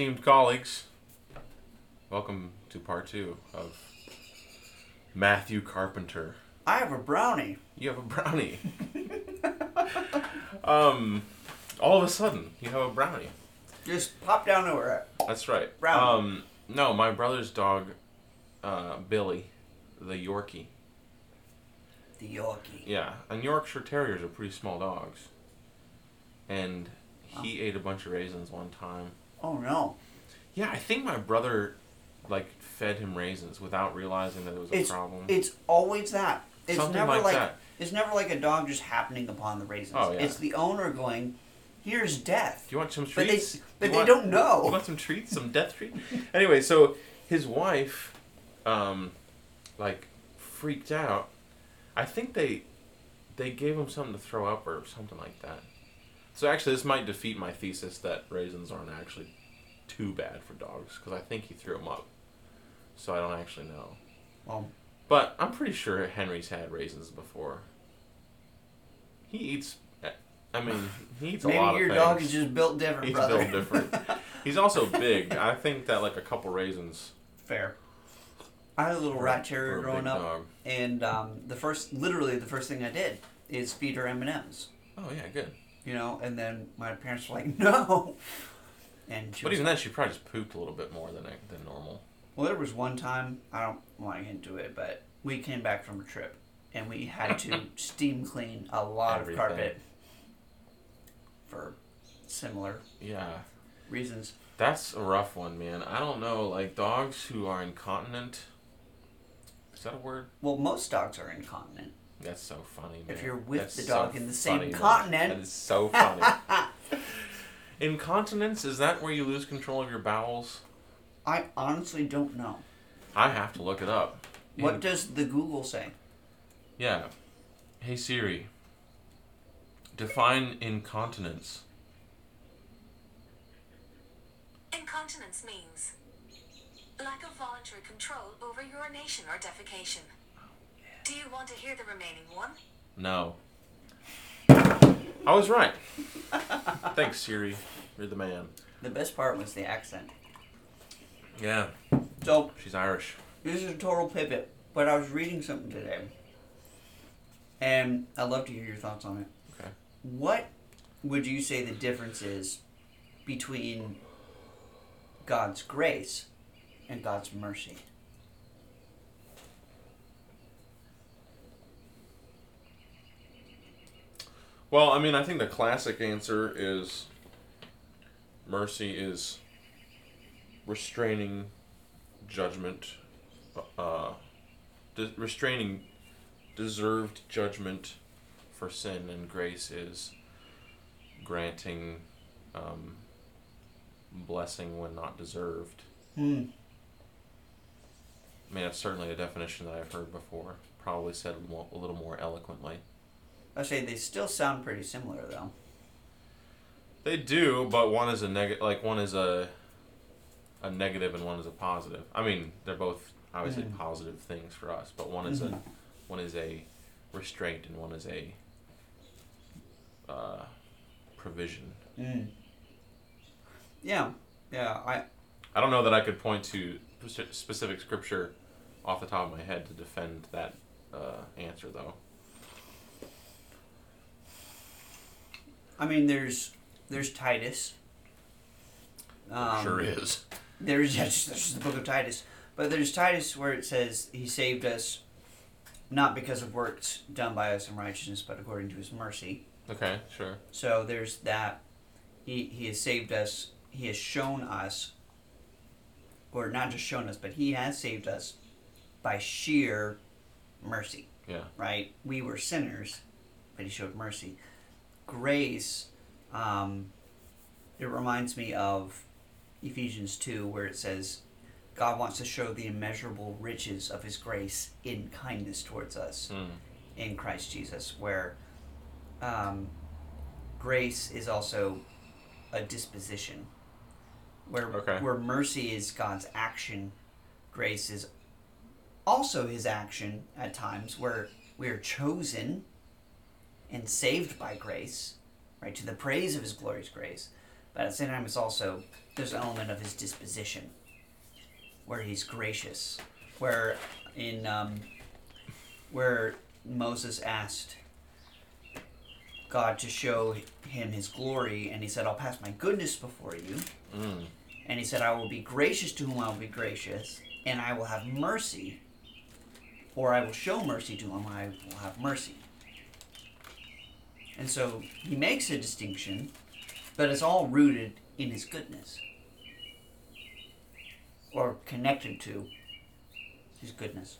esteemed colleagues, welcome to part two of Mathew Carpenter. I have a brownie. You have a brownie. um, all of a sudden, you have a brownie. Just pop down nowhere. That's right. Brownie. Um, no, my brother's dog, uh, Billy, the Yorkie. The Yorkie. Yeah, and Yorkshire Terriers are pretty small dogs. And he ate a bunch of raisins one time. Oh no. Yeah, I think my brother, like, fed him raisins without realizing that it was a It's problem. it's always that. It's Something never like like, that. it's never like a dog just happening upon the raisins. Oh, yeah. It's the owner going, "Here's death." Do you want some But they treats? but You they don't know. You want some treats? Some death treat? anyway, so his wife, um, like, freaked out. I think they, they gave him something to throw up or something like that. So actually, this might defeat my thesis that raisins aren't actually too bad for dogs because I think he threw them up. So I don't actually know. Well, But I'm pretty sure Henry's had raisins before. He eats. I mean, he eats a maybe lot of Maybe your things. dog is just built different, He's brother. built different. He's also big. I think that like a couple raisins. Fair. I had a little rat for terrier a growing big up, dog. and um, the first, literally the first thing I did is feed her M and M's. Oh yeah, good. You know, and then my parents were like, "No," and she But was even then, she probably just pooped a little bit more than than normal. Well, there was one time, I don't want to get into it, but we came back from a trip and we had to steam clean a lot Everything. of carpet for similar Yeah, reasons. that's a rough one, man. I don't know, like dogs who are incontinent. Is that a word? Well, most dogs are incontinent. That's so funny, man. If you're with That's the dog so in the same funny, man. continent. That is so funny. Incontinence is that where you lose control of your bowels? I honestly don't know. I have to look it up. What In- does the Google say? Yeah. Hey Siri. Define incontinence. Incontinence means lack of voluntary control over urination or defecation. Do you want to hear the remaining one? No. I was right. Thanks, Siri. You're the man. The best part was the accent. Yeah, So, she's Irish. this is a total pivot, but I was reading something today. And I'd love to hear your thoughts on it. Okay. What would you say the difference is between God's grace and God's mercy? Well, I mean, I think the classic answer is mercy is restraining judgment, uh, de- restraining deserved judgment for sin, and grace is granting um, blessing when not deserved. Hmm. I mean, that's certainly a definition that I've heard before, probably said a little more, a little more eloquently. I say they still sound pretty similar though. They do, but one is a negative, like one is a a negative and one is a positive. I mean, they're both obviously Mhm. positive things for us, but one is Mhm. a one is a restraint and one is a uh, provision. Mm. Yeah, yeah. I I don't know that I could point to specific scripture off the top of my head to defend that uh, answer, though. I mean, there's there's Titus. Um, sure is. There's yes, there's the book of Titus, but there's Titus where it says he saved us, not because of works done by us in righteousness, but according to his mercy. Okay, sure. So there's that. He he has saved us. He has shown us, or not just shown us, but he has saved us by sheer mercy. Yeah. Right? We were sinners, but he showed mercy. Grace. Um, it reminds me of Ephesians two, where it says, God wants to show the immeasurable riches of His grace in kindness towards us Hmm. in Christ Jesus, where um, grace is also a disposition. Where Okay. where mercy is God's action, grace is also His action at times, where we are chosen and saved by grace, right, to the praise of his glorious grace. But at the same time, it's also there's an element of his disposition, where he's gracious, where in um, where Moses asked God to show him his glory, and he said, "I'll pass my goodness before you." Mm. And he said, I will be gracious to whom I will be gracious, and I will have mercy, or I will show mercy to whom I will have mercy. And so he makes a distinction, but it's all rooted in his goodness, or connected to his goodness.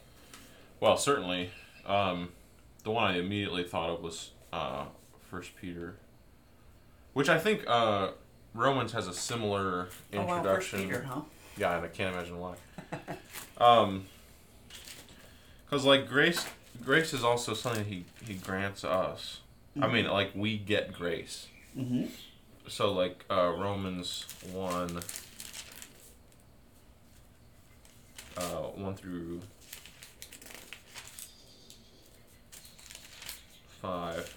Well, certainly. Um, the one I immediately thought of was uh, First Peter, which I think uh, Romans has a similar Oh, wow, introduction. Peter, huh? Yeah, and I can't imagine why. um, because like grace, grace is also something he he grants us. I mean, like we get grace. Mm-hmm. So like uh, Romans one, uh, one through five.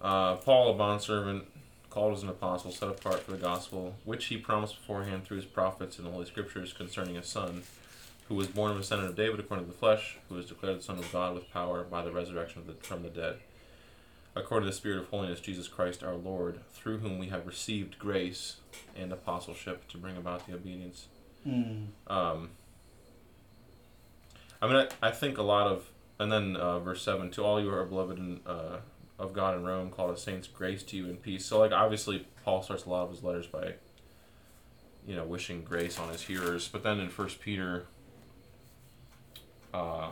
Uh, Paul, a bondservant, called as an apostle, set apart for the gospel, which he promised beforehand through his prophets in the Holy Scriptures concerning his Son, who was born of a descendant of David according to the flesh, who was declared the Son of God with power by the resurrection of the, from the dead, according to the Spirit of holiness, Jesus Christ our Lord, through whom we have received grace and apostleship to bring about the obedience Mm. um, I mean, I, I think a lot of, and then uh, verse seven: "To all you who are beloved and uh, of God in Rome, called as saints, grace to you and peace." So, like, obviously, Paul starts a lot of his letters by, you know, wishing grace on his hearers. But then in First Peter, uh,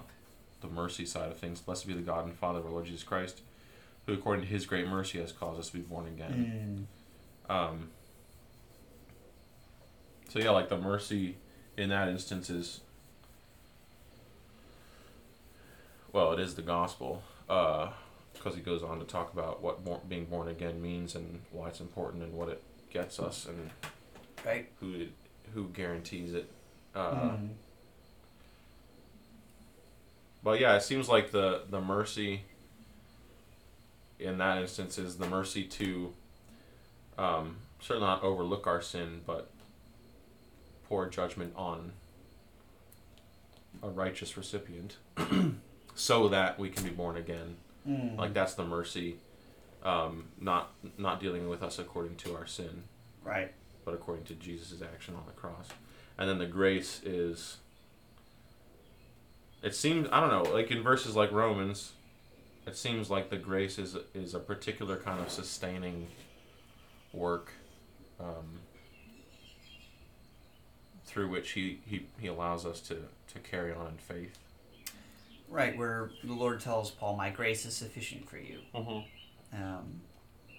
the mercy side of things, blessed be the God and Father of our Lord Jesus Christ, who according to His great mercy has caused us to be born again. Mm. Um, so yeah, like the mercy in that instance is, well, it is the gospel, because he goes on to talk about what bor- being born again means and why it's important and what it gets us and Right? who it, who guarantees it. Uh, Mm. But yeah, it seems like the the mercy in that instance is the mercy to um, certainly not overlook our sin, but pour judgment on a righteous recipient, so that we can be born again. Mm. Like that's the mercy, um, not not dealing with us according to our sin, Right. but according to Jesus' action on the cross. And then the grace is it seems I don't know, like in verses like Romans, it seems like the grace is is a particular kind of sustaining work um, through which he, he, he allows us to, to carry on in faith. Right, where the Lord tells Paul, My grace is sufficient for you. Mm-hmm. um,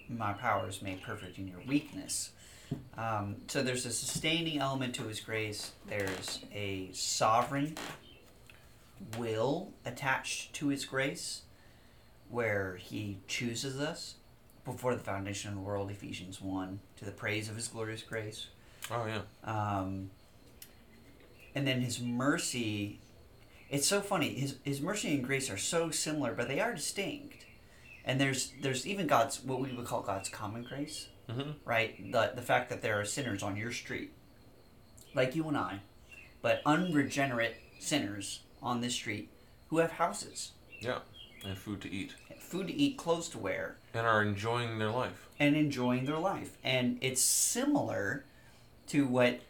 my power is made perfect in your weakness. Um, so there's a sustaining element to his grace. There's a sovereign will attached to his grace, where he chooses us before the foundation of the world. Ephesians one to the praise of his glorious grace. Oh yeah. Um, and then his mercy. It's so funny. His his mercy and grace are so similar, but they are distinct. And there's there's even God's what we would call God's common grace, Mm-hmm. right? The the fact that there are sinners on your street, like you and I, but unregenerate sinners on this street who have houses, Yeah. And food to eat. food to eat, clothes to wear, And are enjoying their life. and enjoying their life. And it's similar to what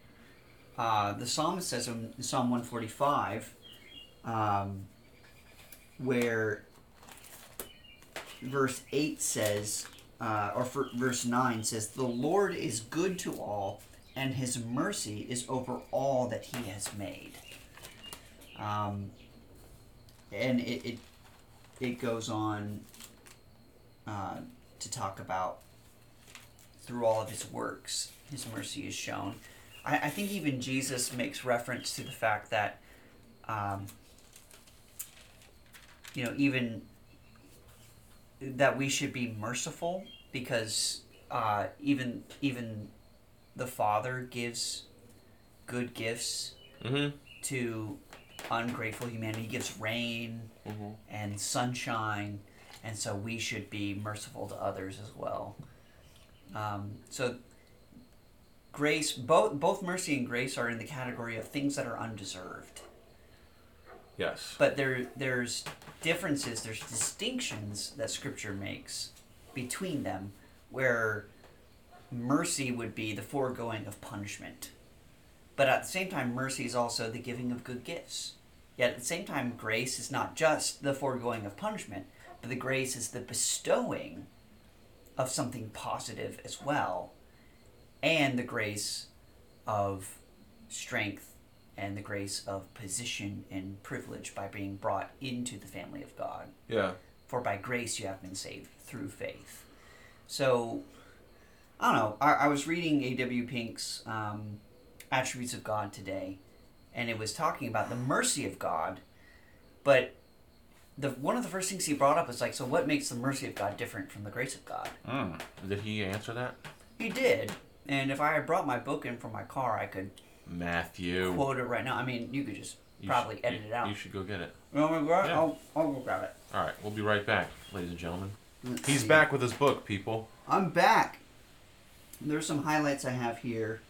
uh, the psalmist says in Psalm 145, um, where verse 8 says, uh, or for, verse 9 says, The Lord is good to all, and his mercy is over all that he has made. Um, and it, it, it goes on uh, to talk about through all of his works, his mercy is shown. I, I think even Jesus makes reference to the fact that, um, you know, even that we should be merciful because uh, even even the Father gives good gifts Mm-hmm. to ungrateful humanity. He gives rain Mm-hmm. and sunshine, and so we should be merciful to others as well. Um, so grace, both both mercy and grace are in the category of things that are undeserved. Yes. But there there's differences, there's distinctions that Scripture makes between them, where mercy would be the foregoing of punishment. But at the same time, mercy is also the giving of good gifts. Yet at the same time, grace is not just the foregoing of punishment, but the grace is the bestowing of something positive as well, and the grace of strength and the grace of position and privilege by being brought into the family of God. Yeah. For by grace you have been saved through faith. So, I don't know. I, I was reading A.W. Pink's um, Attributes of God today, and it was talking about the mercy of God, but the one of the first things he brought up was like, so what makes the mercy of God different from the grace of God? Mm. Did he answer that? He did, and if I had brought my book in from my car, I could Mathew. quote it right now. I mean, you could just You probably should- edit you- it out. You should go get it. You want me grab it? Yeah. I'll, I'll go grab it. All right, we'll be right back, ladies and gentlemen. Let's He's see. back with his book, people. I'm back. There's some highlights I have here.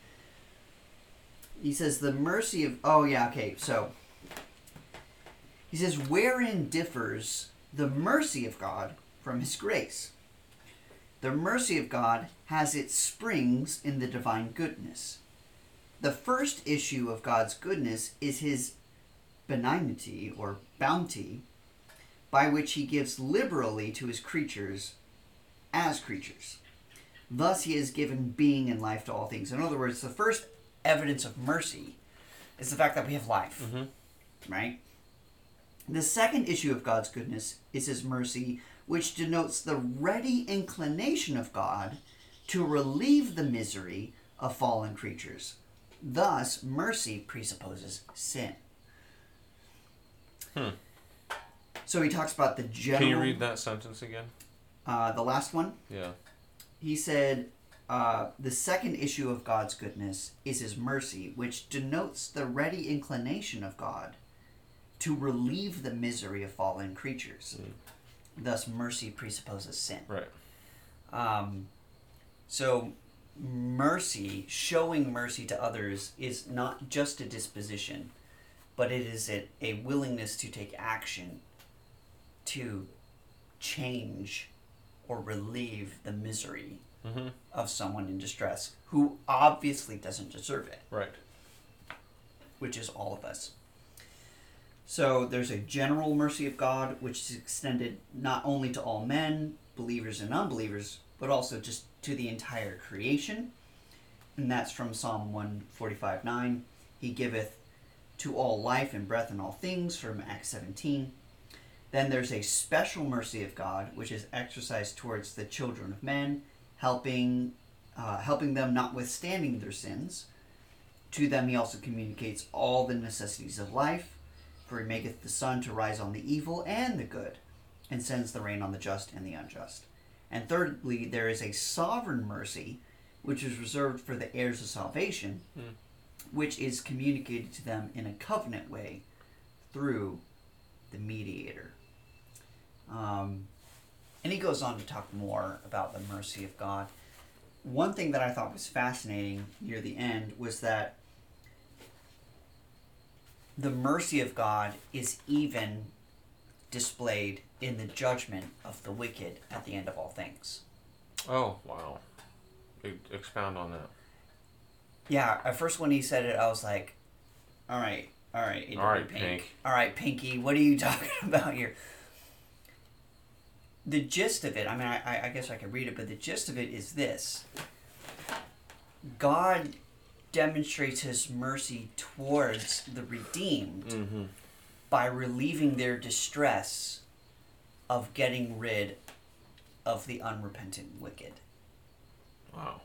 He says the mercy of oh yeah okay so he says wherein differs the mercy of God from his grace. The mercy of God has its springs in the divine goodness. The first issue of God's goodness is his benignity or bounty by which he gives liberally to his creatures as creatures. Thus, he has given being and life to all things. In other words, the first evidence of mercy is the fact that we have life, Mhm. right? The second issue of God's goodness is his mercy, which denotes the ready inclination of God to relieve the misery of fallen creatures. Thus, mercy presupposes sin. Hmm. So he talks about the general. Can you read that sentence again? Uh, the last one? Yeah. he said uh, the second issue of God's goodness is his mercy, which denotes the ready inclination of God to relieve the misery of fallen creatures. Thus, mercy presupposes sin. Right. Um, so, mercy, showing mercy to others, is not just a disposition, but it is a, a willingness to take action to change or relieve the misery Mm-hmm. of someone in distress who obviously doesn't deserve it, Right. which is all of us. So there's a general mercy of God, which is extended not only to all men, believers and unbelievers, but also just to the entire creation. And that's from Psalm 145 9. He giveth to all life and breath and all things, from Acts 17. Then there's a special mercy of God, which is exercised towards the children of men, helping, uh, helping them notwithstanding their sins. To them he also communicates all the necessities of life, for he maketh the sun to rise on the evil and the good, and sends the rain on the just and the unjust. And thirdly, there is a sovereign mercy, which is reserved for the heirs of salvation, Hmm. which is communicated to them in a covenant way through the mediator. Um, and he goes on to talk more about the mercy of God. One thing that I thought was fascinating near the end was that the mercy of God is even displayed in the judgment of the wicked at the end of all things. Oh wow. Expound on that. Yeah, at first when he said it, I was like, "All right, all right, All right, Pink. Pink. all right, Pinky, what are you talking about here?" The gist of it, I mean, I, I- guess I could read it, but the gist of it is this: God demonstrates His mercy towards the redeemed Mm-hmm. by relieving their distress of getting rid of the unrepentant wicked Wow.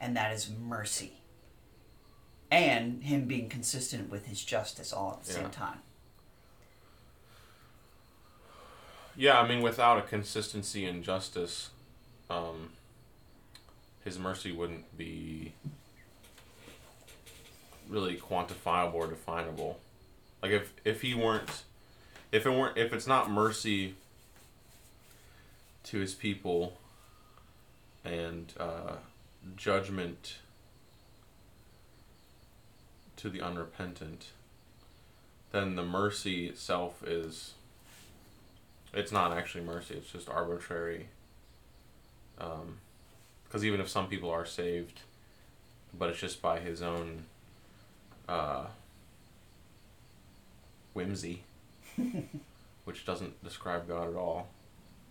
and that is mercy. And him being consistent with his justice all at the Yeah. same time. Yeah, I mean, without a consistency in justice, um, his mercy wouldn't be really quantifiable or definable. Like if if he weren't, if it weren't, if it's not mercy to his people and uh, judgment to the unrepentant, then the mercy itself is. It's not actually mercy. It's just arbitrary. Because even if some people are saved, but it's just by his own uh, whimsy, which doesn't describe God at all,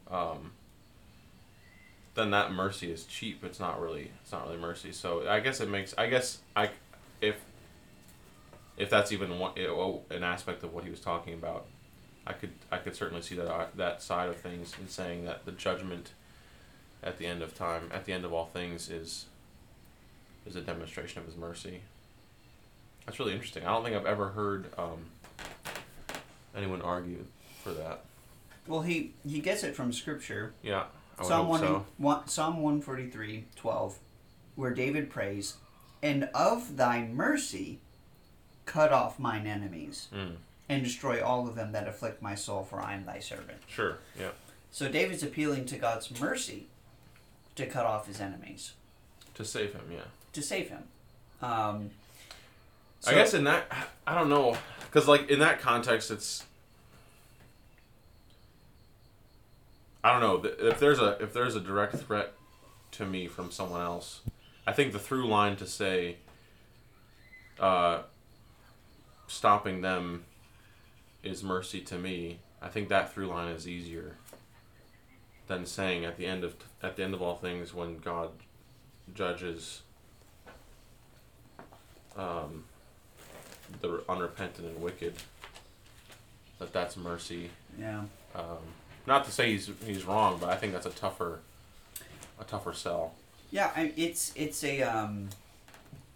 um, then that mercy is cheap. It's not really. It's not really mercy. So I guess it makes. I guess I, if. If that's even one, oh, an aspect of what he was talking about, I could I could certainly see that uh, that side of things in saying that the judgment at the end of time, at the end of all things, is is a demonstration of his mercy. That's really interesting. I don't think I've ever heard um, anyone argue for that. Well, he he gets it from scripture. Yeah, I would Psalm hope so. one, Psalm 143, 12, where David prays, And of thy mercy cut off mine enemies, Mm, and destroy all of them that afflict my soul, for I am thy servant. sure. Yeah. So David's appealing to God's mercy to cut off his enemies, To save him. Yeah. to save him. Um, I guess in that I don't know because like in that context it's I don't know if there's a if there's a direct threat to me from someone else I think the through line to say uh, stopping them is mercy to me I think that through line is easier than saying at the end of at the end of all things when God judges um, the unrepentant and wicked that that's mercy yeah. um, not to say he's he's wrong but i think that's a tougher a tougher sell Yeah, I, it's it's a um,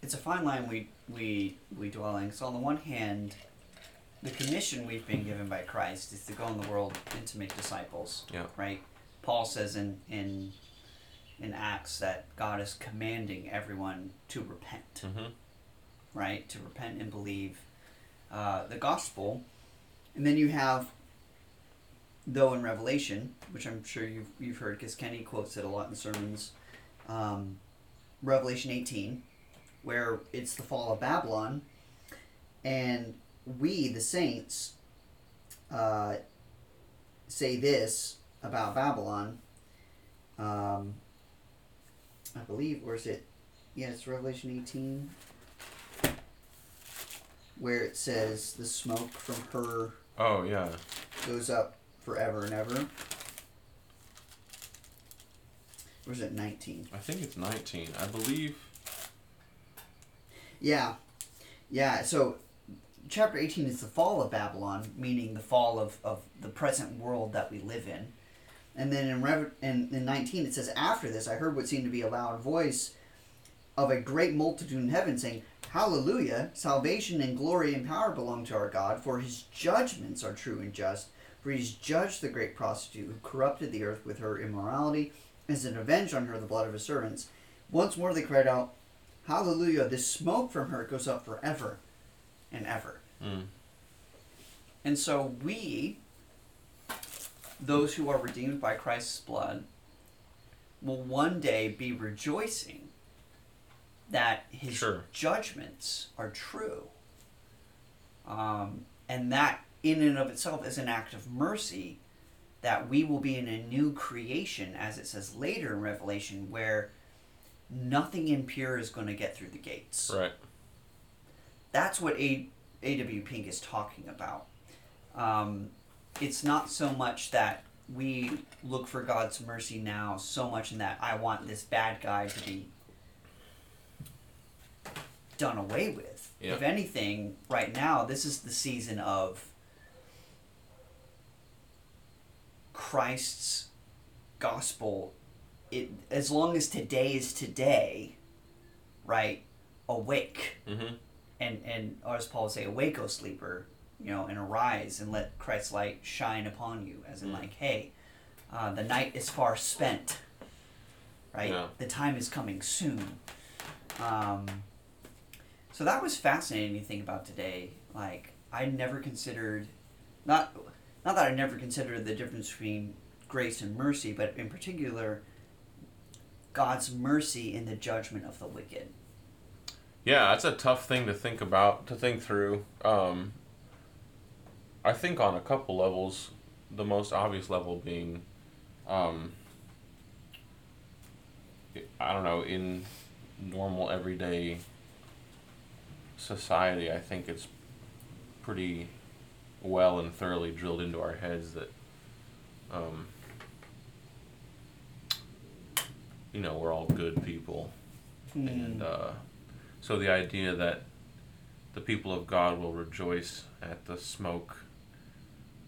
it's a fine line we we we dwell in. So on the one hand, the commission we've been given by Christ is to go in the world and to make disciples. Yeah. Right. Paul says in in in Acts that God is commanding everyone to repent. mm-hmm. Right. To repent and believe uh, the gospel, and then you have. Though in Revelation, which I'm sure you've, you've heard, because Kenny quotes it a lot in sermons, um, Revelation 18, where it's the fall of Babylon, and we, the saints, uh, say this about Babylon. Um, I believe, or is it? Yeah, it's Revelation 18, where it says the smoke from her oh yeah goes up forever and ever. Or is it 19? i think it's 19 i believe Yeah. Yeah, so chapter 18 is the fall of Babylon, meaning the fall of, of the present world that we live in. And then in, Rev- in, in 19 it says, After this I heard what seemed to be a loud voice of a great multitude in heaven saying, Hallelujah! Salvation and glory and power belong to our God, for his judgments are true and just. For he's judged the great prostitute who corrupted the earth with her immorality, as an avenged on her the blood of his servants. Once more they cried out, Hallelujah! The smoke from her goes up forever and ever. mm, And so we, those who are redeemed by Christ's blood, will one day be rejoicing that his Sure. judgments are true. Um, and that, in and of itself, is an act of mercy that we will be in a new creation, as it says later in Revelation, where nothing impure is going to get through the gates right that's what A- A.W. Pink is talking about. Um, it's not so much that we look for God's mercy now, so much in that I want this bad guy to be done away with. Yeah. If anything, right now, this is the season of Christ's gospel. It as long as today is today, right? Awake mm-hmm. And and or as Paul would say, awake, O sleeper, you know, and arise and let Christ's light shine upon you, as in Mm. like, hey, uh, the night is far spent, right? Yeah. The time is coming soon. Um, so that was fascinating to think about today. Like, I never considered, not not that I never considered the difference between grace and mercy, but in particular, God's mercy in the judgment of the wicked. Yeah, that's a tough thing to think about, to think through. Um, I think on a couple levels, the most obvious level being, um, I don't know, in normal everyday society, I think it's pretty well and thoroughly drilled into our heads that, um, you know, we're all good people. And uh, so the idea that the people of God will rejoice at the smoke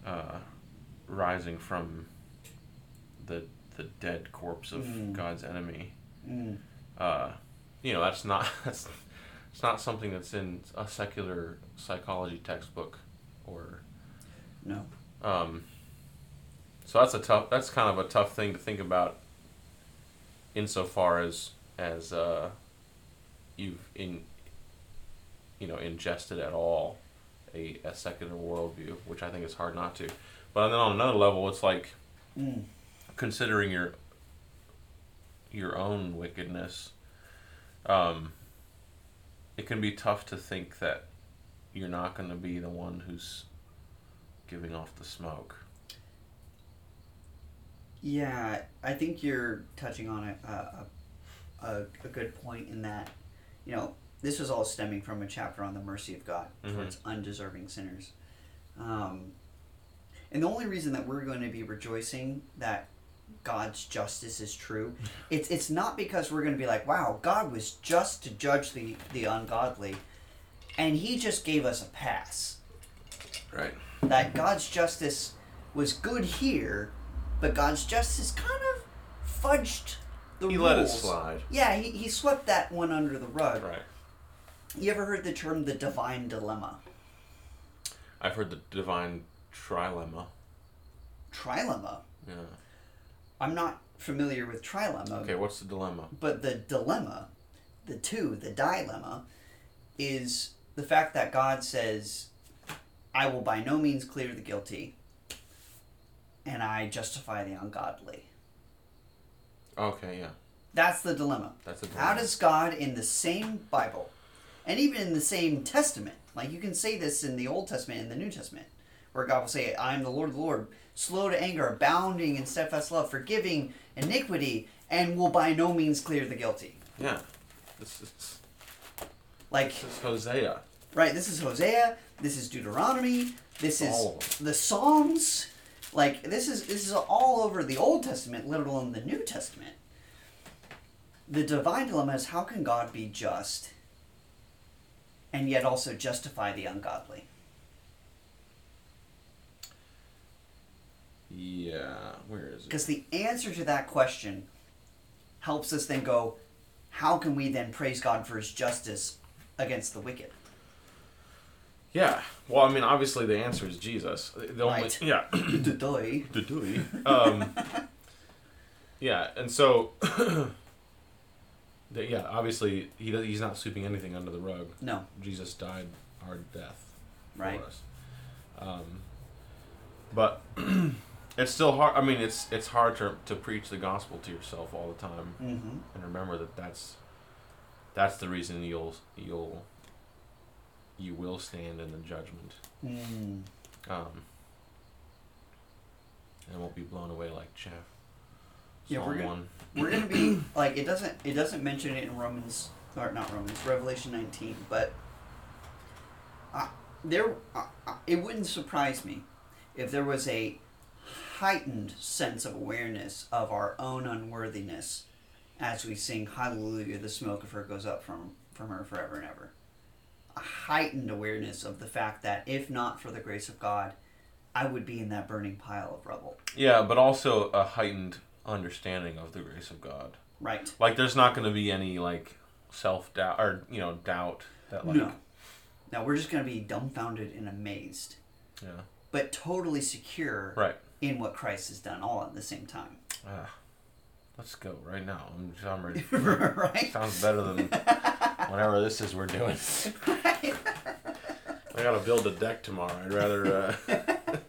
uh, rising from the the dead corpse of Mm. God's enemy, Mm. uh, you know, that's not that's it's not something that's in a secular psychology textbook or No. um, so that's a tough. That's kind of a tough thing to think about. Insofar as as uh, you've in you know ingested at all a, a secular worldview, which I think is hard not to. But then on another level, it's like Mm. considering your your own wickedness. Um, it can be tough to think that you're not going to be the one who's giving off the smoke. Yeah, I think you're touching on a, a, a, a good point in that, you know, this was all stemming from a chapter on the mercy of God Mhm. towards undeserving sinners. Um, and the only reason that we're going to be rejoicing that God's justice is true, it's it's not because we're going to be like, wow, God was just to judge the, the ungodly, and He just gave us a pass Right. that God's justice was good here, but God's justice kind of fudged the He rules. let it slide. Yeah, he, he swept that one under the rug. Right. You ever heard the term the divine dilemma? I've heard the divine trilemma. Trilemma. Yeah. I'm not familiar with trilemma, Okay, what's the dilemma? but the dilemma, the two, the dilemma, is the fact that God says, I will by no means clear the guilty, and I justify the ungodly. Okay, yeah. That's the dilemma. That's a dilemma. How does God in the same Bible, and even in the same Testament, like you can say this in the Old Testament and the New Testament, where God will say, I am the Lord, the Lord, slow to anger, abounding in steadfast love, forgiving iniquity, and will by no means clear the guilty. Yeah. This is Like, this is Hosea. right, this is Hosea, this is Deuteronomy, this is the Psalms. Like this is this is all over the Old Testament, let alone the New Testament. The divine dilemma is how can God be just and yet also justify the ungodly? Yeah. Where is it? Because the answer to that question helps us then go, how can we then praise God for his justice against the wicked? Yeah. Well, I mean, obviously the answer is Jesus. The only Right. yeah. Doy. the Dewey. Um, yeah, and so, the, yeah, obviously he does, he's not sweeping anything under the rug. No, Jesus died our death Right. for us. Um, but it's still hard. I mean, it's it's hard to to preach the gospel to yourself all the time mm-hmm. and remember that that's that's the reason you'll you'll you will stand in the judgment. Mm. Um, and won't be blown away like chaff. Yeah, Psalm we're gonna- one. we're gonna be like it doesn't it doesn't mention it in Romans or not Romans Revelation 19 but uh, there uh, uh, it wouldn't surprise me if there was a heightened sense of awareness of our own unworthiness as we sing hallelujah the smoke of her goes up from from her forever and ever a heightened awareness of the fact that if not for the grace of God I would be in that burning pile of rubble Yeah, but also a heightened understanding of the grace of God. right Like, there's not going to be any like self doubt or you know doubt that like no now we're just going to be dumbfounded and amazed yeah but totally secure right. in what Christ has done all at the same time. Ah, let's go right now. I'm, I'm ready. right? Sounds better than whatever this is we're doing. I gotta build a deck tomorrow. I'd rather. Uh...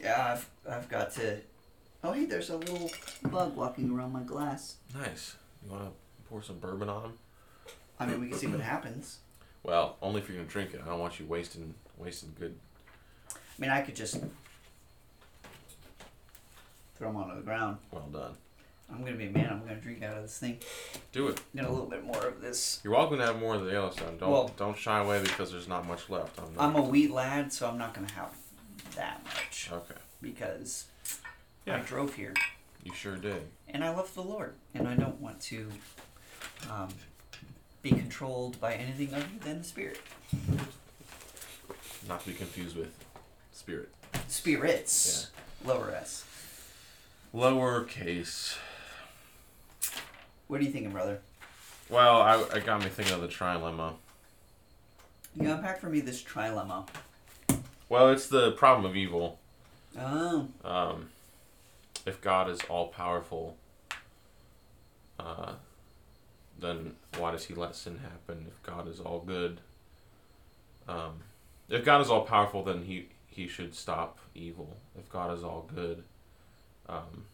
Yeah, I've, I've got to. Oh, hey, there's a little bug walking around my glass. nice. You wanna pour some bourbon on them? I mean, we can see what happens. Well, only if you're gonna drink it. I don't want you wasting wasting good. I mean, I could just throw them onto the ground. Well done. I'm gonna be a man. I'm gonna drink out of this thing. Do it. Get a little bit more of this. You're welcome to have more of the Yellowstone. Don't Well- don't shy away because there's not much left. I'm, I'm a wheat lad, so I'm not gonna have that much okay. because I drove here You sure did. and I love the Lord, and I don't want to um, be controlled by anything other than the Spirit. Not to be confused with spirit. Spirits, Yeah. lower S. Lowercase. What are you thinking, brother? Well, I, I got me thinking of the trilemma. You unpack for me this trilemma. Well, it's the problem of evil. Oh, Um, if God is all powerful, uh, then why does He let sin happen? If God is all good, um, if God is all powerful, then He He should stop evil. If God is all good, um,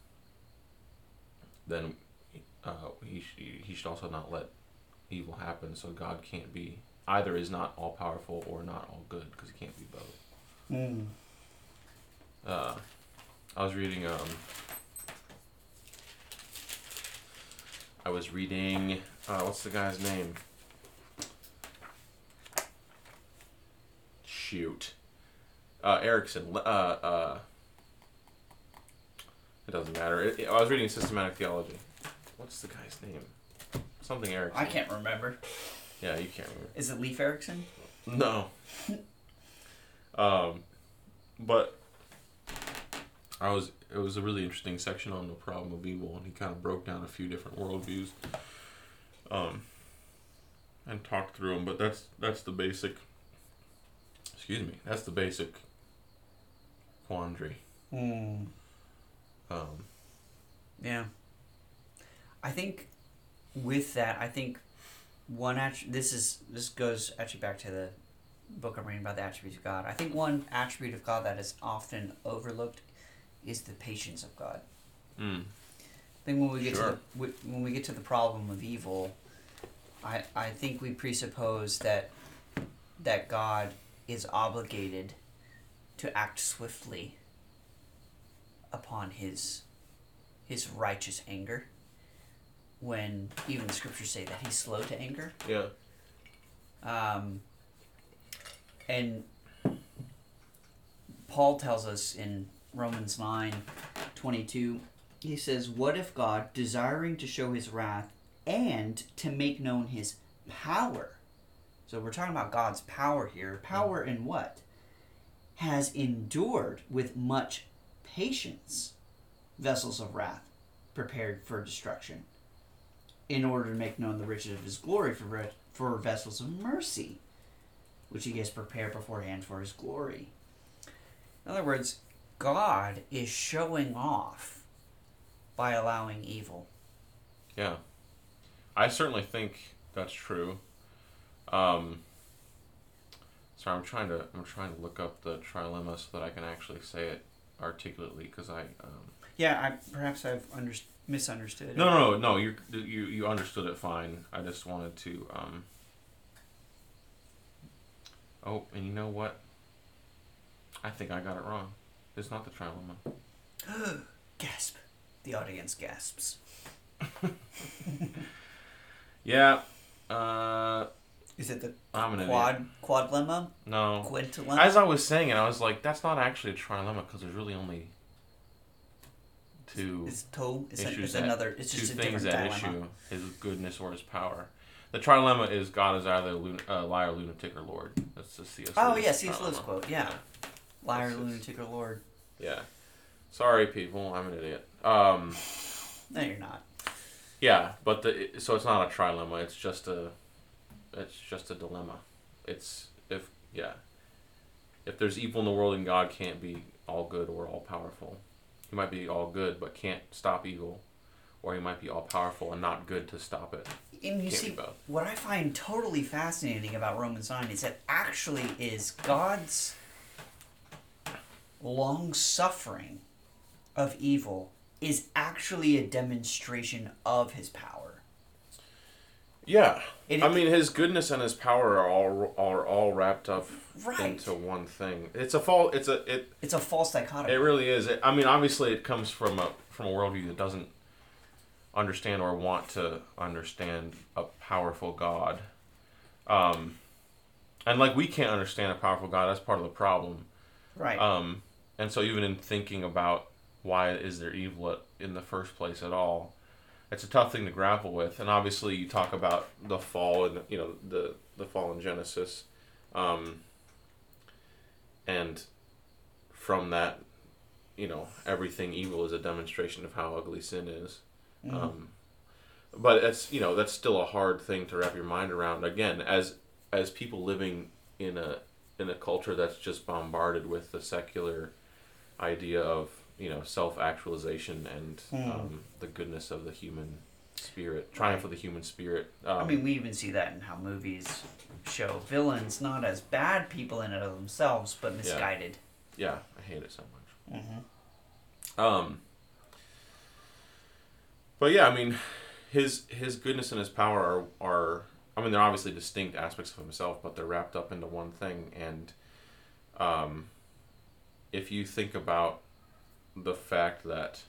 then uh, He He should also not let evil happen. So God can't be either is not all powerful or not all good because He can't be both mm. uh, I was reading um I was reading uh, what's the guy's name? Shoot. Uh, Erickson. Uh, uh, it doesn't matter. It, it- I was reading systematic theology. What's the guy's name? Something Erickson. I can't remember. Yeah, you can't remember. Is it Leif Erikson? No. um, but I was it was a really interesting section on the problem of evil, and he kind of broke down a few different worldviews, um, and talked through them. But that's that's the basic. Excuse me. That's the basic quandary. Hmm. Um, Yeah. I think with that, I think one attr- this is this goes actually back to the book I'm reading about the attributes of God. I think one attribute of God that is often overlooked is the patience of God. mm, I think when we get Sure. to the, when we get to the problem of evil, I I think we presuppose that that God is obligated to act swiftly upon his his righteous anger. When even the scriptures say that he's slow to anger, yeah. um, and Paul tells us in Romans 9 22, he says, What if God, desiring to show his wrath and to make known his power? So we're talking about God's power here. Power in what? Has endured with much patience vessels of wrath prepared for destruction, in order to make known the riches of his glory for, re- for vessels of mercy, which he has prepared beforehand for his glory. In other words, God is showing off by allowing evil. Yeah, I certainly think that's true. Um, sorry, I'm trying to I'm trying to look up the trilemma so that I can actually say it articulately because I um, Yeah, I perhaps I've under, misunderstood. no no no no you you you understood it fine. I just wanted to um. Oh, and you know what? I think I got it wrong. It's not the trilemma. Gasp. The audience gasps. Yeah. Uh, Is it the I'm an quad quad lemma? No. Quintilemma? As I was saying it, I was like, that's not actually a trilemma because there's really only two It's toe. It's, issues. it's that- another. It's two just a things different at dilemma. issue: his goodness or his power. The trilemma is God is either a lun- uh, liar, lunatic, or Lord. That's the C.S. Oh Lewis yeah, C.S. Lewis quote. Yeah. Liar, That's lunatic, or lord. Yeah. Sorry, people. I'm an idiot. Um. No, you're not. Yeah, but the so it's not a trilemma. It's just a, it's just a dilemma. It's if yeah, if there's evil in the world and God can't be all good or all powerful, He might be all good but can't stop evil, or He might be all powerful and not good to stop it. and you Can't see what I find totally fascinating about Romans nine is that actually is God's long suffering of evil is actually a demonstration of His power. Yeah. It- I mean, his goodness and his power are all are all wrapped up Right. into one thing. It's a fall. It's a it. It's a false dichotomy. It really is. It, I mean, obviously, it comes from a from a worldview that doesn't understand or want to understand a powerful God. Um, and like we can't understand a powerful God. That's part of the problem. right. Um, and so even in thinking about why is there evil in the first place at all, it's a tough thing to grapple with. And obviously, you talk about the fall and you know the the fall in Genesis, um, and from that, you know everything evil is a demonstration of how ugly sin is. Mhm. Um, but it's you know that's still a hard thing to wrap your mind around. Again, as as people living in a in a culture that's just bombarded with the secular idea of you know self actualization and Hmm. um, the goodness of the human spirit, triumph of the human spirit. Um, I mean, we even see that in how movies show villains not as bad people in and of themselves, but misguided. yeah, I hate it so much. Mm-hmm. Um, but yeah, I mean, his his goodness and his power are are I mean they're obviously distinct aspects of himself, but they're wrapped up into one thing. And um, if you think about the fact that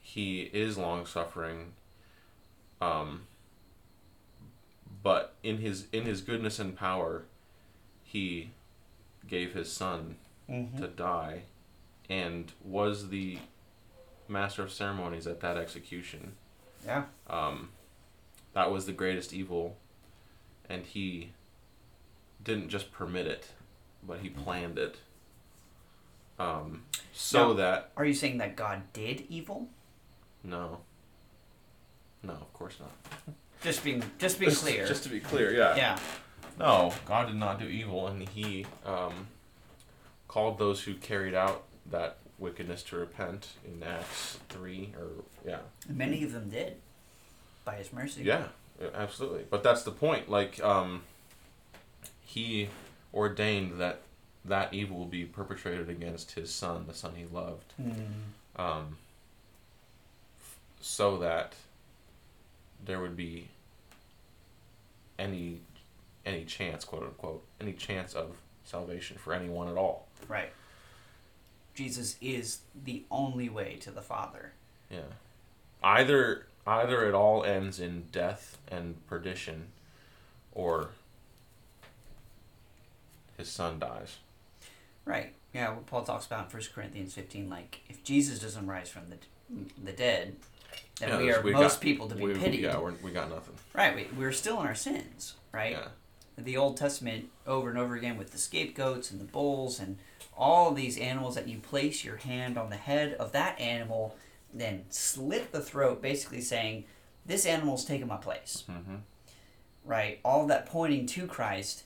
he is long suffering, um, but in his in his goodness and power, he gave his son Mm-hmm. to die and was the master of ceremonies at that execution. Yeah. Um, that was the greatest evil, and he didn't just permit it, but he planned it. Um, so Now- that Are you saying that God did evil? no, no, of course not. Just being just being Just- clear. Just to be clear, yeah. yeah. No, God did not do evil, and He um, called those who carried out that wickedness to repent in Acts three, or yeah, Many of them did, by His mercy. yeah, yeah, absolutely. But that's the point. Like, um, He ordained that that evil will be perpetrated against His Son, the Son He loved, Mm. um, so that there would be any any chance, quote unquote, any chance of salvation for anyone at all. Right. Jesus is the only way to the Father. Yeah. Either either it all ends in death and perdition, or his son dies. Right. Yeah. What Paul talks about in 1 Corinthians 15, like if Jesus doesn't rise from the the dead, then Yeah, we are most got- people to be we, pitied. Yeah, we got nothing. Right. We, we're still in our sins. Right. Yeah. the Old Testament over and over again with the scapegoats and the bulls and all of these animals that you place your hand on the head of that animal, then slit the throat, basically saying, This animal's taken my place. Mm-hmm. Right? All that pointing to Christ.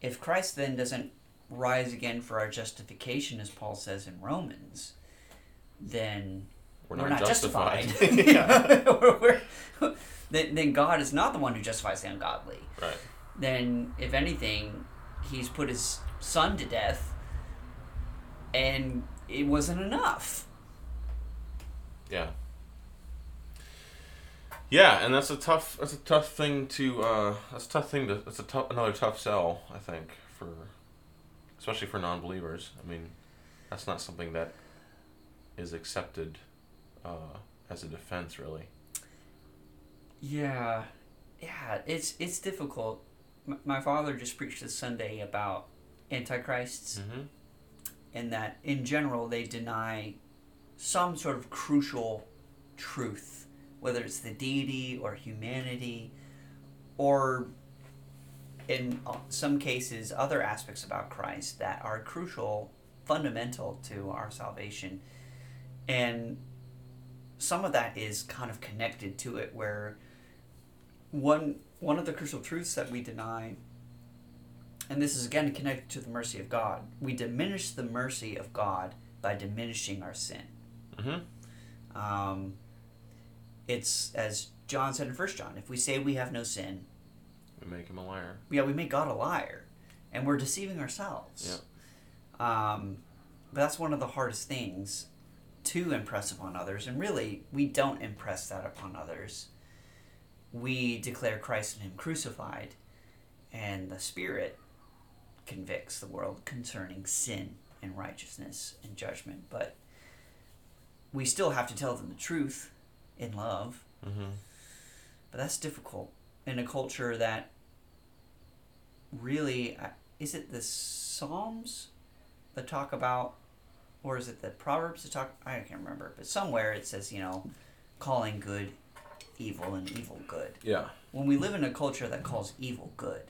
If Christ then doesn't rise again for our justification, as Paul says in Romans, then We're we're not, not, justified. justified. We're- we're- then, then God is not the one who justifies the ungodly Right. then if anything, he's put his son to death, and it wasn't enough. Yeah. Yeah, and that's a tough that's a tough thing to uh that's a tough thing to that's a tough another tough sell, I think, for especially for non believers. I mean, that's not something that is accepted uh as a defense really. Yeah, yeah, it's it's difficult. M- my father just preached this Sunday about antichrists, Mm-hmm. and that in general they deny some sort of crucial truth, whether it's the deity or humanity, or in uh, some cases other aspects about Christ that are crucial, fundamental to our salvation, and some of that is kind of connected to it where one one of the crucial truths that we deny and this is again connected to the mercy of God. We diminish the mercy of God by diminishing our sin. Mm-hmm. Um, it's as John said in First John, if we say we have no sin, We make him a liar. yeah, we make God a liar, and we're deceiving ourselves. Um, but that's one of the hardest things to impress upon others, and really, we don't impress that upon others. We declare Christ and Him crucified, and the Spirit convicts the world concerning sin and righteousness and judgment. But we still have to tell them the truth in love. Mm-hmm. But that's difficult in a culture that really uh, is it the Psalms that talk about, or is it the Proverbs that talk? I can't remember, but somewhere it says you know, calling good evil and evil good. Yeah. When we live in a culture that calls evil good,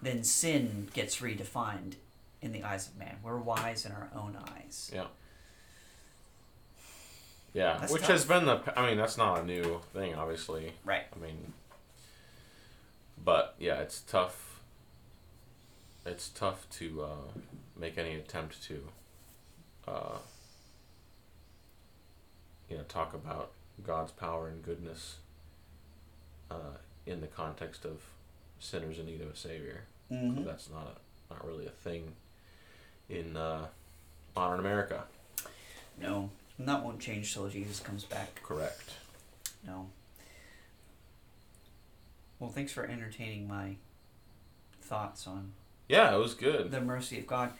then sin gets redefined in the eyes of man. We're wise in our own eyes. Yeah. Yeah, That's which tough. has been the. I mean, that's not a new thing, obviously. Right. I mean, but yeah, it's tough. It's tough to uh, make any attempt to, uh, you know, talk about God's power and goodness uh, in the context of sinners in need of a savior. Mm-hmm. That's not a, not really a thing in uh, modern America. No, and that won't change till Jesus comes back. Correct. No. Well, thanks for entertaining my thoughts on Yeah, it was good. the mercy of God.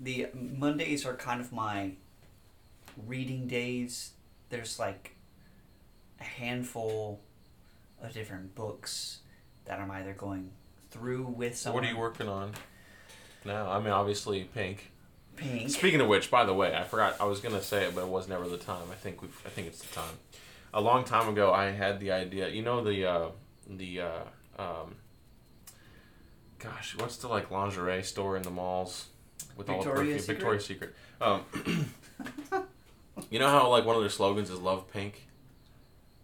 The Mondays are kind of my reading days. There's like a handful of different books that I'm either going through with someone. What are you working on now? I mean, obviously, Pink. Pink. Speaking of which, by the way, I forgot I was gonna say it, but it was never the time. I think we, I think it's the time. A long time ago, I had the idea. You know the uh, the uh, um, gosh, what's the like lingerie store in the malls with all the perfume? Secret? Victoria's Secret. Um, you know how like one of their slogans is "Love Pink."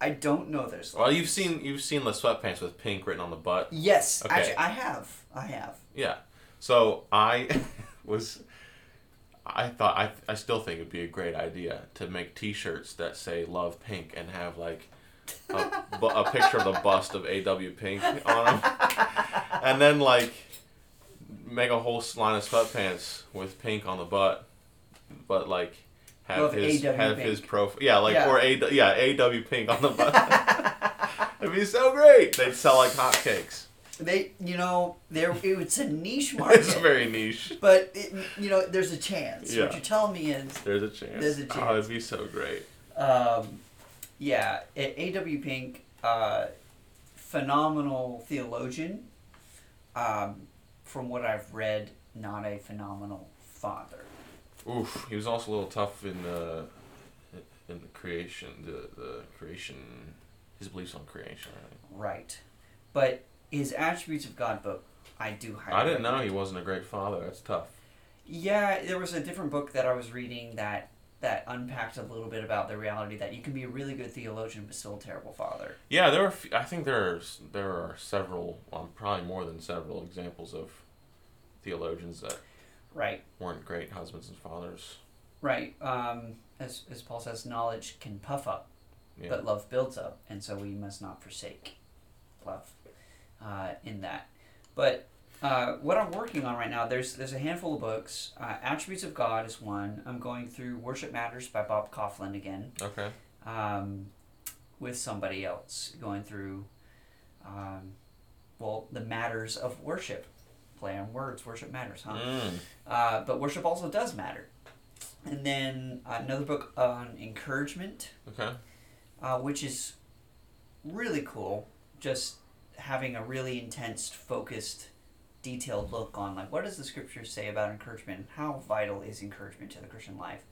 I don't know there's. Well, you've seen you've seen the sweatpants with pink written on the butt. Yes, Okay. actually, I have. I have. Yeah. So I was, I thought I I still think it'd be a great idea to make T-shirts that say "Love Pink" and have like a, a picture of the bust of A.W. Pink on them, and then like make a whole line of sweatpants with pink on the butt, but like. Have his A.W. have Pink. his profile, yeah, like Yeah. or a yeah A.W. Pink on the butt. It'd be so great. They'd sell like hotcakes. They, you know, there it's a niche market. It's very niche. But it, you know, there's a chance. Yeah. What you're telling me is, There's a chance. There's a chance. Oh, it'd be so great. um, yeah, A.W. Pink, uh, phenomenal theologian. Um, from what I've read, not a phenomenal father. Oof, he was also a little tough in the in the creation, the the creation, his beliefs on creation. Think. Right. But his Attributes of God book, I do highly I didn't know he wasn't a great father. That's tough. Yeah, there was a different book that I was reading that that unpacked a little bit about the reality that you can be a really good theologian but still a terrible father. Yeah, there are. I think there's there are several, well, probably more than several examples of theologians that Right. weren't great husbands and fathers. Right. Um, as as Paul says, knowledge can puff up, Yeah. but love builds up, and so we must not forsake love uh, in that. But uh, what I'm working on right now, there's there's a handful of books. Uh, Attributes of God is one. I'm going through Worship Matters by Bob Kauflin again. okay. um, with somebody else going through, um, well, the matters of worship. Play on words, worship matters, huh? Mm. Uh, but worship also does matter. And then another book on encouragement, Okay. uh, which is really cool. Just having a really intense, focused, detailed look on like what does the scripture say about encouragement? How vital is encouragement to the Christian life?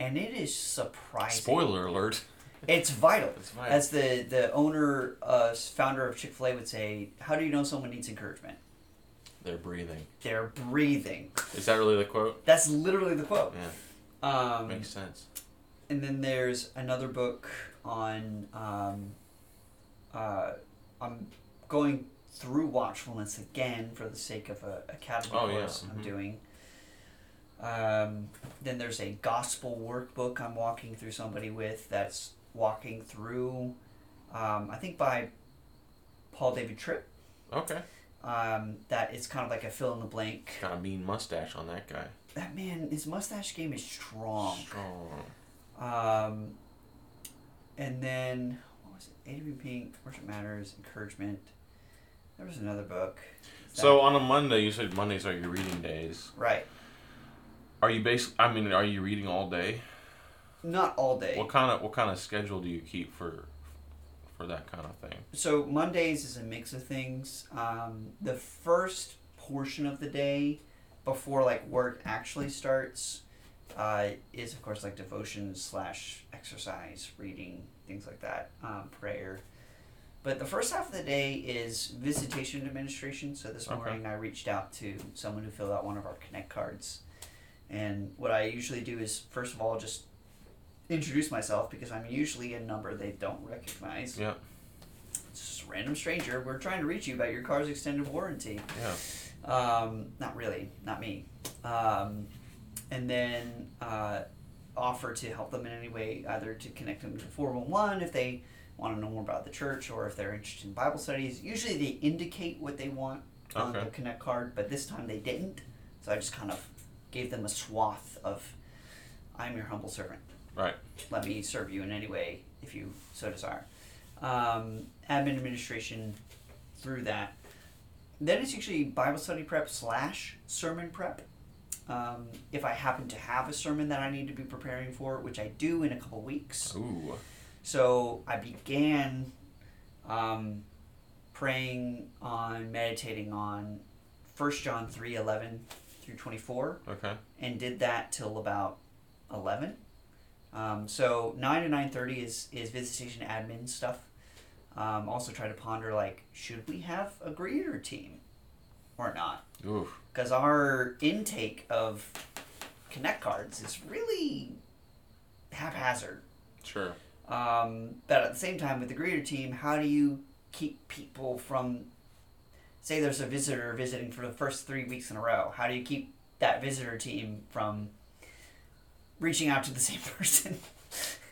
And it is surprising. Spoiler alert. It's vital. It's vital. As the the owner, uh, founder of Chick Fil A would say, "How do you know someone needs encouragement? They're breathing. They're breathing." Is that really the quote? That's literally the quote. Yeah, Um, makes sense. and then there's another book on. Um, uh, I'm going through watchfulness again for the sake of a academy Oh, yeah, course I'm doing. Um, then there's a gospel workbook I'm walking through somebody with that's walking through um, I think by Paul David Tripp. Okay. Um, that it's kind of like a fill in the blank. Got a mean mustache on that guy. That man, his mustache game is strong. Strong. Um, and then what was it? Pink, Worship Matters, Encouragement. There was another book. So on a Monday, you said Mondays are your reading days. right, Are you basic? I mean, are you reading all day? not all day. What kind of what kind of schedule do you keep for for that kind of thing? So Mondays is a mix of things. Um, the first portion of the day before like work actually starts uh, is of course like devotion slash exercise, reading, things like that, um, prayer. But the first half of the day is visitation administration. So this Okay. morning I reached out to someone who filled out one of our Connect cards. And what I usually do is, first of all, just introduce myself because I'm usually a number they don't recognize Yeah. it's just a random stranger. We're trying to reach you about your car's extended warranty. Yeah. Um, not really, not me. Um, and then uh, offer to help them in any way, either to connect them to 411 if they want to know more about the church or if they're interested in Bible studies. Usually they indicate what they want on Okay. the Connect card, but this time they didn't. So I just kind of gave them a swath of I'm your humble servant Right. let me serve you in any way if you so desire. Um, admin administration through that. Then it's usually Bible study prep slash sermon prep. Um, if I happen to have a sermon that I need to be preparing for, which I do in a couple weeks. Ooh. So I began um, praying on, meditating on 1 John 3 11 through 24 Okay. and did that till about 11 um, so 9 to 9.30 is, is visitation admin stuff. Um, also try to ponder like should we have a greeter team or not? Because our intake of connect cards is really haphazard. Sure. Um, but at the same time with the greeter team how do you keep people from say there's a visitor visiting for the first three weeks in a row how do you keep that visitor team from reaching out to the same person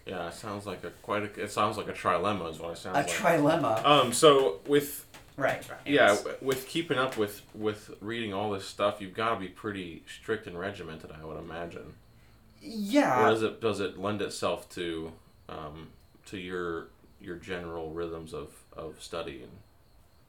Yeah. It sounds like a quite a. It sounds like a trilemma is what it sounds like. a like. trilemma um. So with right yeah, with keeping up with with reading all this stuff, you've got to be pretty strict and regimented. I would imagine. yeah or does it does it lend itself to um, to your your general rhythms of, of studying?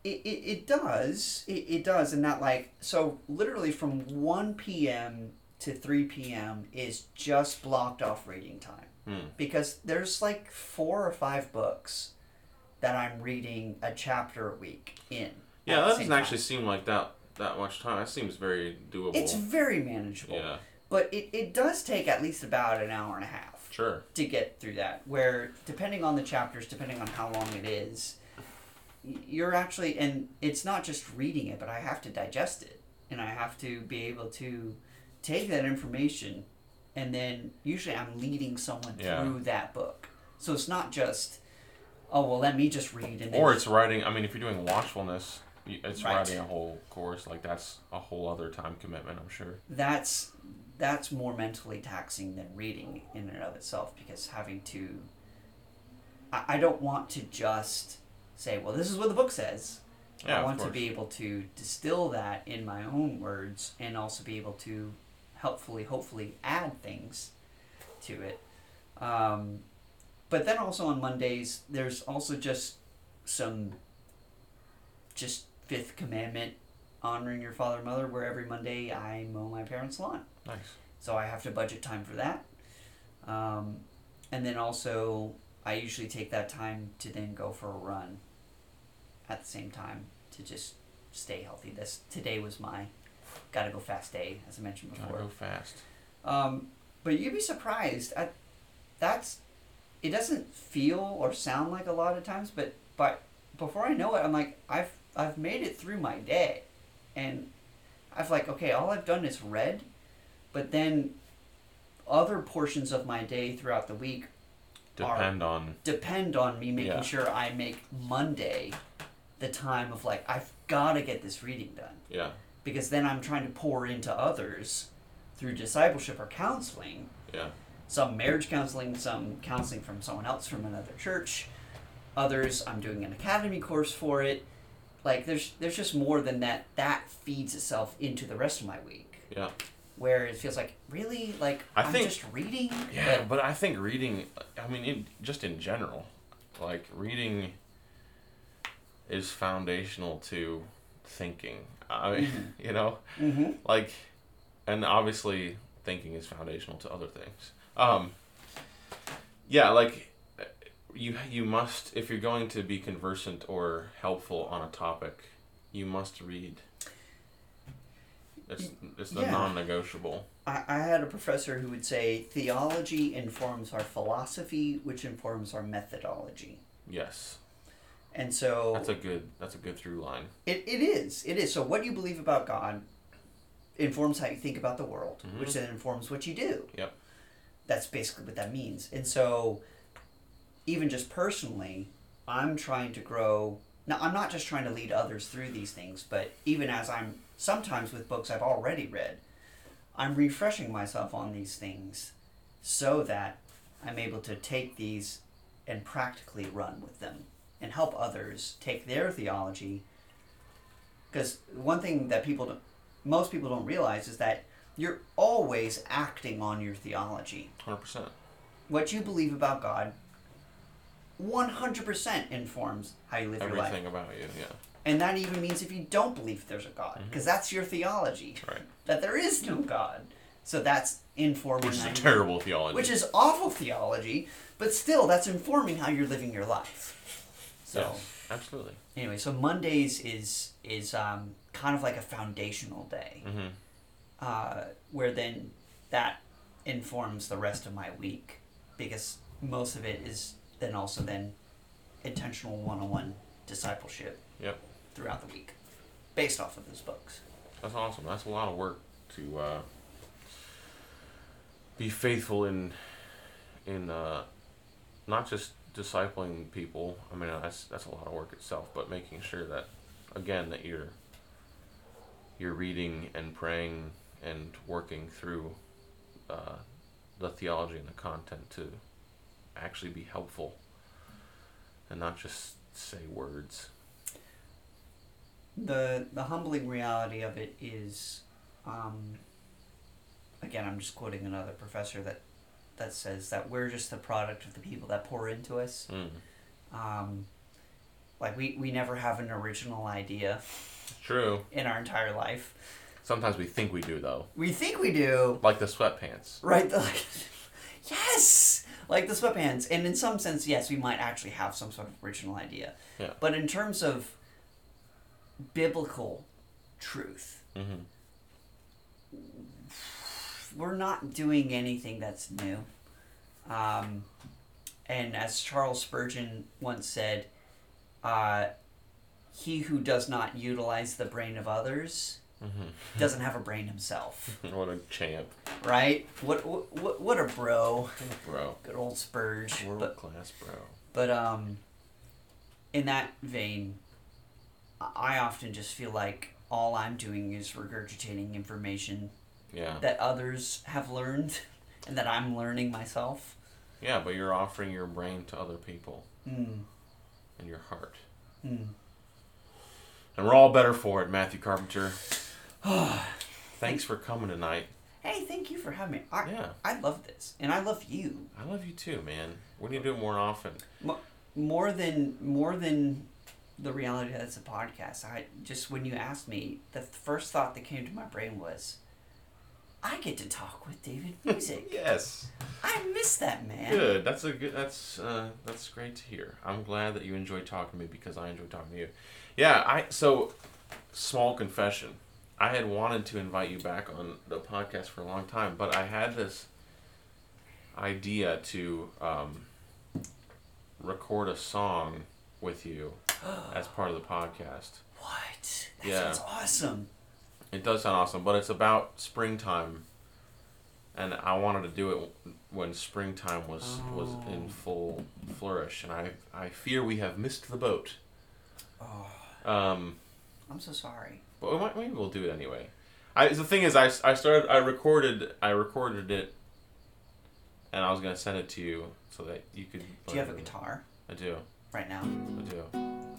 It, it, it does. It, it does. And that, like, so literally from 1 p.m. to 3 p.m. is just blocked off reading time. Hmm. Because there's like four or five books that I'm reading a chapter a week in. Yeah, that doesn't actually seem like that that much time. That seems very doable. It's very manageable. yeah, But it, it does take at least about an hour and a half. Sure. to get through that where depending on the chapters depending on how long it is you're actually and it's not just reading it but i have to digest it and i have to be able to take that information and then usually i'm leading someone Yeah. through that book so it's not just oh well let me just read and Or it's writing. I mean, if you're doing watchfulness, it's Right. writing a whole course. Like that's a whole other time commitment. I'm sure. that's that's more mentally taxing than reading in and of itself because having to I, I don't want to just say well this is what the book says. Yeah, i want to be able to distill that in my own words and also be able to helpfully hopefully add things to it. Um, but then also on mondays there's also just some just fifth commandment honoring your father and mother where every monday i mow my parents lawn Nice. so I have to budget time for that. Um, and then also, I usually take that time to then go for a run at the same time to just stay healthy. This today was my gotta go fast day, as I mentioned before. Gotta go fast. Um, but you'd be surprised. at that's it doesn't feel or sound like a lot of times, but but before I know it, I'm like I've I've made it through my day, and I've like okay, all I've done is read, but then other portions of my day throughout the week Depend on. depend on me making Yeah. sure I make Monday the time of like I've got to get this reading done Yeah. because then I'm trying to pour into others through discipleship or counseling Yeah. some marriage counseling, some counseling from someone else from another church, Others, I'm doing an academy course for it. Like there's there's just more than that. That feeds itself into the rest of my week, Yeah. Where it feels like really like I am think- just reading. Yeah, but but I think reading, I mean, in, just in general, like reading is foundational to thinking. I mean, you know, Mhm. like, and obviously thinking is foundational to other things. Um, yeah, like you you must if you're going to be conversant or helpful on a topic, you must read. It's it's the Yeah. non-negotiable. I, I had a professor who would say theology informs our philosophy, which informs our methodology. Yes. And so That's a good. That's a good through line. It, it is. It is. So what you believe about God informs how you think about the world, Mhm. which then informs what you do. Yep. That's basically what that means. And so even just personally, I'm trying to grow. Now, I'm not just trying to lead others through these things, but even as I'm sometimes with books I've already read, I'm refreshing myself on these things so that I'm able to take these and practically run with them and help others take their theology. Because one thing that people don't, most people don't realize is that you're always acting on your theology. Hundred percent. What you believe about God 100% informs how you live your life. Everything about you. Yeah. And that even means if you don't believe there's a God, because that's your theology, Right. that there is no God. So that's informing Which is a terrible theology. which is awful theology, but still that's informing how you're living your life. So Yes, absolutely. anyway, so Mondays is is um, kind of like a foundational day, hmm uh, where then that informs the rest of my week because most of it is then also then intentional one-on-one discipleship Yep. throughout the week based off of those books. That's awesome. That's a lot of work to uh, be faithful in in uh, not just discipling people. I mean, that's that's a lot of work itself, but making sure that again that you're you're reading and praying and working through uh, the theology and the content to actually be helpful and not just say words. the the humbling reality of it is um, again i'm just quoting another professor that that says that we're just the product of the people that pour into us Mm. um, like we, we never have an original idea True. in our entire life Sometimes we think we do though. we think we do Like the sweatpants. right the, like, yes like the sweatpants and in some sense yes we might actually have some sort of original idea Yeah. but in terms of biblical truth hmm we're not doing anything that's new. Um, and as Charles Spurgeon once said, uh, he who does not utilize the brain of others hmm doesn't have a brain himself, what a champ, right? What what what a bro, bro. good old Spurge. World But class, bro. but um, in that vein, I often just feel like all I'm doing is regurgitating information Yeah. that others have learned and that I'm learning myself. Yeah, but you're offering your brain to other people Mm. and your heart. Mm. And we're all better for it, Mathew Carpenter. Thanks for coming tonight. Hey, thank you for having me. I, Yeah. I love this, and I love you I love you too, man. We need to do it more often. Mo- more than more than the reality that it's a podcast. I just when you asked me, the first thought that came to my brain was, I get to talk with David Music. Yes. I miss that man. Good. That's a good. That's uh, that's great to hear. I'm glad that you enjoy talking to me because I enjoy talking to you. Yeah. I so small confession. I had wanted to invite you back on the podcast for a long time, but I had this idea to um, record a song with you as part of the podcast. What? That Yeah. sounds awesome. It does sound awesome, but it's about springtime, and I wanted to do it when springtime was was in Oh. full flourish, and I I fear we have missed the boat. Oh, Um, I'm so sorry. But we might, maybe we'll do it anyway. I the thing is, I, I started I recorded I recorded it, and I was gonna send it to you so that you could. Do you have a guitar? I do. right now. I do.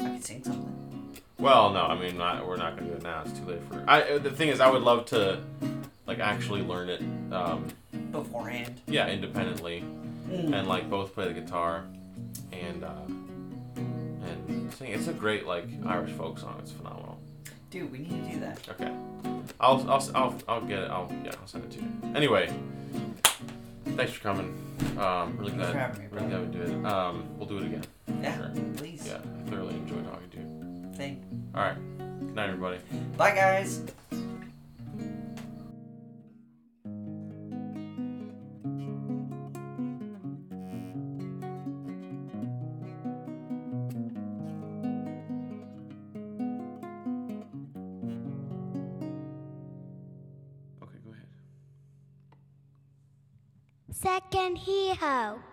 I could sing something. Well, no, I mean not, we're not gonna do it now. It's too late for. I the thing is, I would love to, like, actually learn it. Um, Beforehand. yeah, independently, Mm. and like both play the guitar, and uh, and sing. It's a great like Irish folk song. It's phenomenal. Dude, we need to do that. Okay, I'll I'll I'll, I'll get it. I'll yeah, I'll send it to you. Anyway, thanks for coming. Um, really Thanks glad. having me, really glad we did it. Um, we'll do it again. Yeah, Sure. please. Yeah, I thoroughly enjoyed talking to you. Thank. All right. Good night, everybody. Bye, guys. Ahead. Second hero.